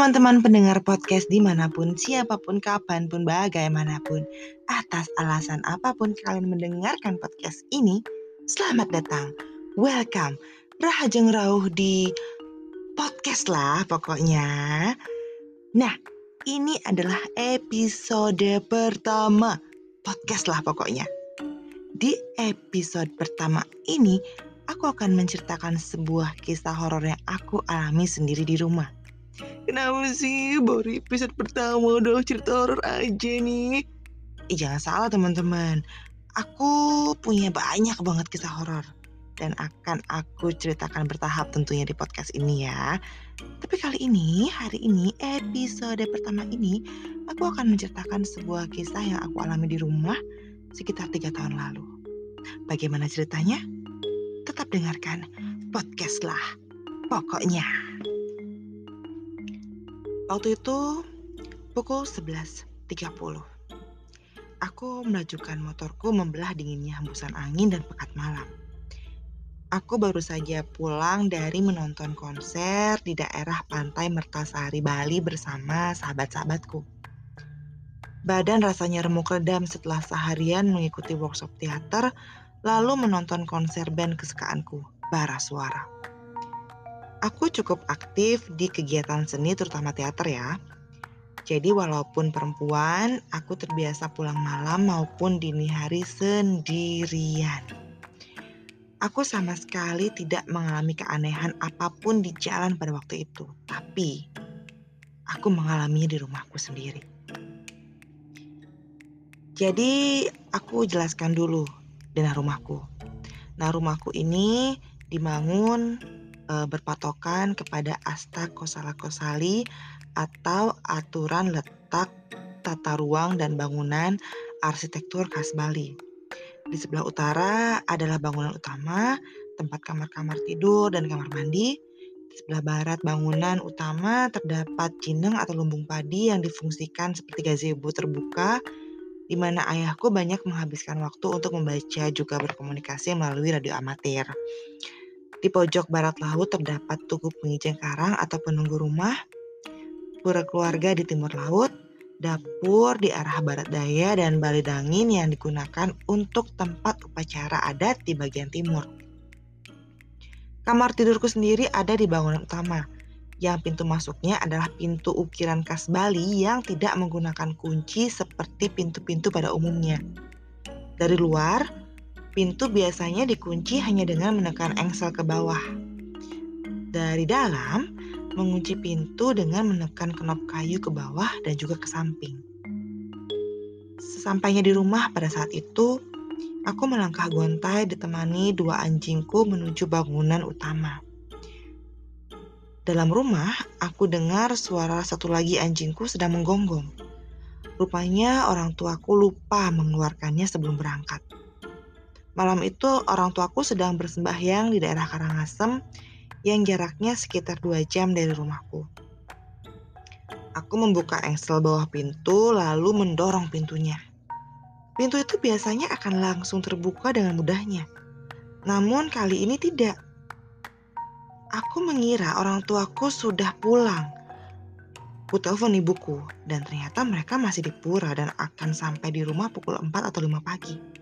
teman-teman pendengar podcast di mana pun, siapa pun, kapan pun, bagaimanapun, atas alasan apa pun kalian mendengarkan podcast ini, selamat datang, welcome, rahajeng rauh di podcast lah pokoknya. Nah, ini adalah episode pertama podcast lah pokoknya. Di episode pertama ini, aku akan menceritakan sebuah kisah horor yang aku alami sendiri di rumah. Kenapa sih baru episode pertama udah cerita horor aja nih? Eh, jangan salah teman-teman. Aku punya banyak banget kisah horor dan akan aku ceritakan bertahap tentunya di podcast ini ya. Tapi kali ini, hari ini, episode pertama ini, aku akan menceritakan sebuah kisah yang aku alami di rumah sekitar tiga tahun lalu. Bagaimana ceritanya? Tetap dengarkan podcast lah. Pokoknya. Waktu itu pukul 11.30. Aku melajukan motorku membelah dinginnya hembusan angin dan pekat malam. Aku baru saja pulang dari menonton konser di daerah pantai Mertasari, Bali bersama sahabat-sahabatku. Badan rasanya remuk redam setelah seharian mengikuti workshop teater, lalu menonton konser band kesukaanku, Bara Suara. Aku cukup aktif di kegiatan seni terutama teater ya. Jadi walaupun perempuan, aku terbiasa pulang malam maupun dini hari sendirian. Aku sama sekali tidak mengalami keanehan apa pun di jalan pada waktu itu. Tapi aku mengalaminya di rumahku sendiri. Jadi aku jelaskan dulu dengan rumahku. Nah rumahku ini dibangun e, berpatokan kepada asta kosala kosali atau aturan letak tata ruang dan bangunan arsitektur khas Bali. Di sebelah utara adalah bangunan utama, tempat kamar-kamar tidur dan kamar mandi. Di sebelah barat bangunan utama terdapat jineng atau lumbung padi yang difungsikan seperti gazebo terbuka di mana ayahku banyak menghabiskan waktu untuk membaca juga berkomunikasi melalui radio amatir. Di pojok barat laut terdapat tugu pengijeng karang atau penunggu rumah, pura keluarga di timur laut, dapur di arah barat daya, dan balai dangin yang digunakan untuk tempat upacara adat di bagian timur. Kamar tidurku sendiri ada di bangunan utama, yang pintu masuknya adalah pintu ukiran khas Bali yang tidak menggunakan kunci seperti pintu-pintu pada umumnya. Dari luar, Pintu biasanya dikunci hanya dengan menekan engsel ke bawah. Dari dalam, mengunci pintu dengan menekan knop kayu ke bawah dan juga ke samping. Sesampainya di rumah pada saat itu, aku melangkah gontai ditemani dua anjingku menuju bangunan utama. Dalam rumah, aku dengar suara satu lagi anjingku sedang menggonggong. Rupanya orang tuaku lupa mengeluarkannya sebelum berangkat. Malam itu orang tuaku sedang bersembahyang di daerah Karangasem yang jaraknya sekitar dua jam dari rumahku. Aku membuka engsel bawah pintu lalu mendorong pintunya. Pintu itu biasanya akan langsung terbuka dengan mudahnya. Namun kali ini tidak. Aku mengira orang tuaku sudah pulang. Ku telepon ibuku dan ternyata mereka masih di pura dan akan sampai di rumah pukul 4 atau 5 pagi.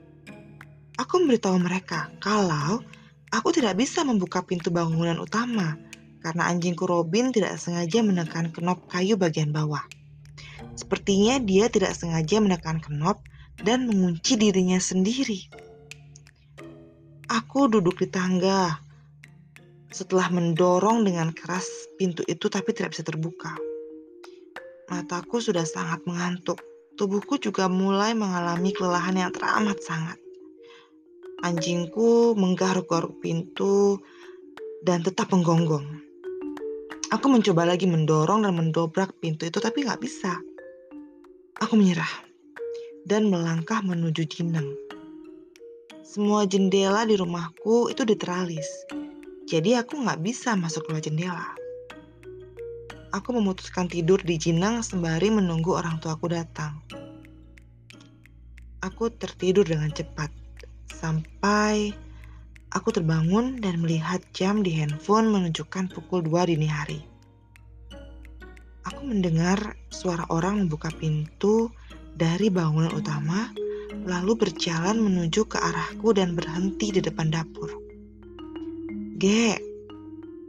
Aku memberitahu mereka kalau aku tidak bisa membuka pintu bangunan utama karena anjingku Robin tidak sengaja menekan knop kayu bagian bawah. Sepertinya dia tidak sengaja menekan knop dan mengunci dirinya sendiri. Aku duduk di tangga setelah mendorong dengan keras pintu itu tapi tidak bisa terbuka. Mataku sudah sangat mengantuk. Tubuhku juga mulai mengalami kelelahan yang teramat sangat. Anjingku menggaruk-garuk pintu dan tetap menggonggong. Aku mencoba lagi mendorong dan mendobrak pintu itu tapi nggak bisa. Aku menyerah dan melangkah menuju jineng. Semua jendela di rumahku itu diteralis, jadi aku nggak bisa masuk lewat jendela. Aku memutuskan tidur di jinang sembari menunggu orang tuaku datang. Aku tertidur dengan cepat sampai aku terbangun dan melihat jam di handphone menunjukkan pukul 2 dini hari. aku mendengar suara orang membuka pintu dari bangunan utama, lalu berjalan menuju ke arahku dan berhenti di depan dapur. Ge,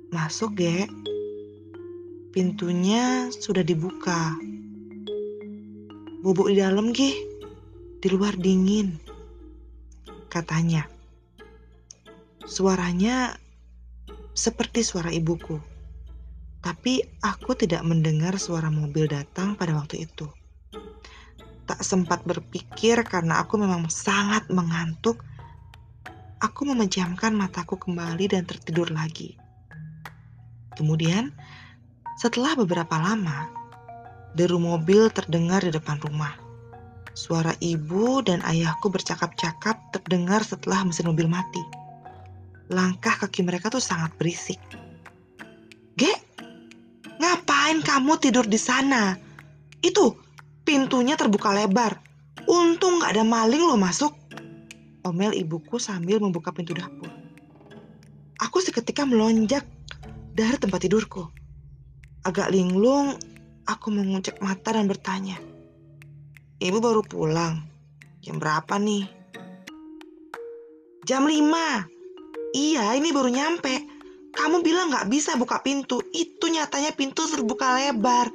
masuk Ge. Pintunya sudah dibuka. Bubuk di dalam Ge, di luar dingin. Katanya. Suaranya seperti suara ibuku. Tapi aku tidak mendengar suara mobil datang pada waktu itu. Tak sempat berpikir karena aku memang sangat mengantuk. Aku memejamkan mataku kembali dan tertidur lagi. Kemudian, setelah beberapa lama, deru mobil terdengar di depan rumah. Suara ibu dan ayahku bercakap-cakap terdengar setelah mesin mobil mati. Langkah kaki mereka tuh sangat berisik. Gek, Ngapain kamu tidur di sana? Itu, pintunya terbuka lebar. Untung gak ada maling lo masuk. Omel ibuku sambil membuka pintu dapur. Aku seketika melonjak dari tempat tidurku. Agak linglung, aku mengucek mata dan bertanya. Ibu baru pulang. Jam berapa nih? Jam 5. Iya, ini baru nyampe. Kamu bilang nggak bisa buka pintu. Itu nyatanya pintu terbuka lebar.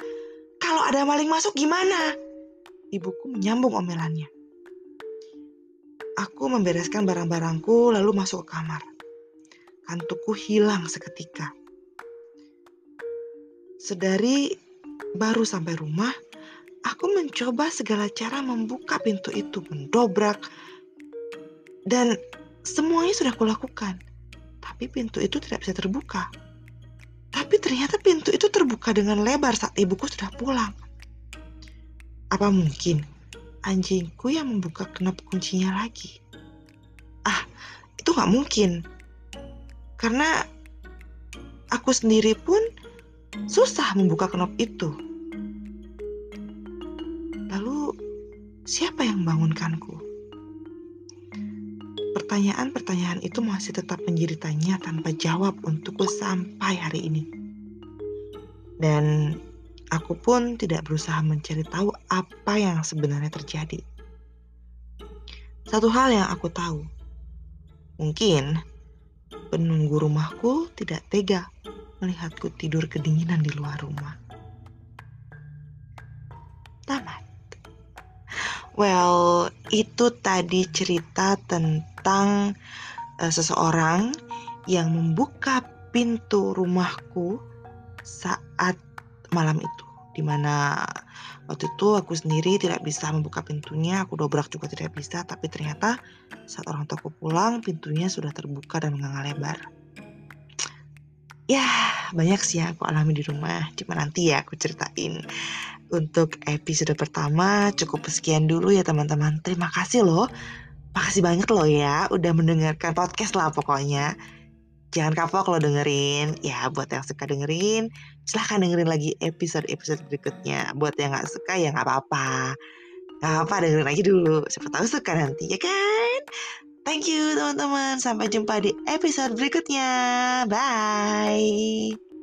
Kalau ada maling masuk gimana? Ibuku menyambung omelannya. Aku membereskan barang-barangku lalu masuk ke kamar. Kantukku hilang seketika. Sedari baru sampai rumah, aku mencoba segala cara membuka pintu itu, mendobrak, dan semuanya sudah kulakukan tapi pintu itu tidak bisa terbuka. Tapi ternyata pintu itu terbuka dengan lebar saat ibuku sudah pulang. Apa mungkin anjingku yang membuka knop kuncinya lagi? Ah, itu nggak mungkin. Karena aku sendiri pun susah membuka knop itu. Siapa yang membangunkanku? Pertanyaan-pertanyaan itu masih tetap menjadi tanya tanpa jawab untukku sampai hari ini. Dan aku pun tidak berusaha mencari tahu apa yang sebenarnya terjadi. Satu hal yang aku tahu, mungkin penunggu rumahku tidak tega melihatku tidur kedinginan di luar rumah. Well, itu tadi cerita tentang uh, seseorang yang membuka pintu rumahku saat malam itu. Di mana waktu itu aku sendiri tidak bisa membuka pintunya aku dobrak juga tidak bisa tapi ternyata saat orang tuaku pulang pintunya sudah terbuka dan menganga lebar ya banyak sih yang aku alami di rumah cuma nanti ya aku ceritain untuk episode pertama cukup sekian dulu ya teman-teman terima kasih loh Makasih banget loh ya udah mendengarkan podcast lah pokoknya. Jangan kapok kalau dengerin. Ya buat yang suka dengerin, silahkan dengerin lagi episode-episode berikutnya. Buat yang gak suka ya gak apa-apa. Gak apa dengerin lagi dulu. Siapa tahu suka nanti ya kan? Thank you teman-teman. Sampai jumpa di episode berikutnya. Bye.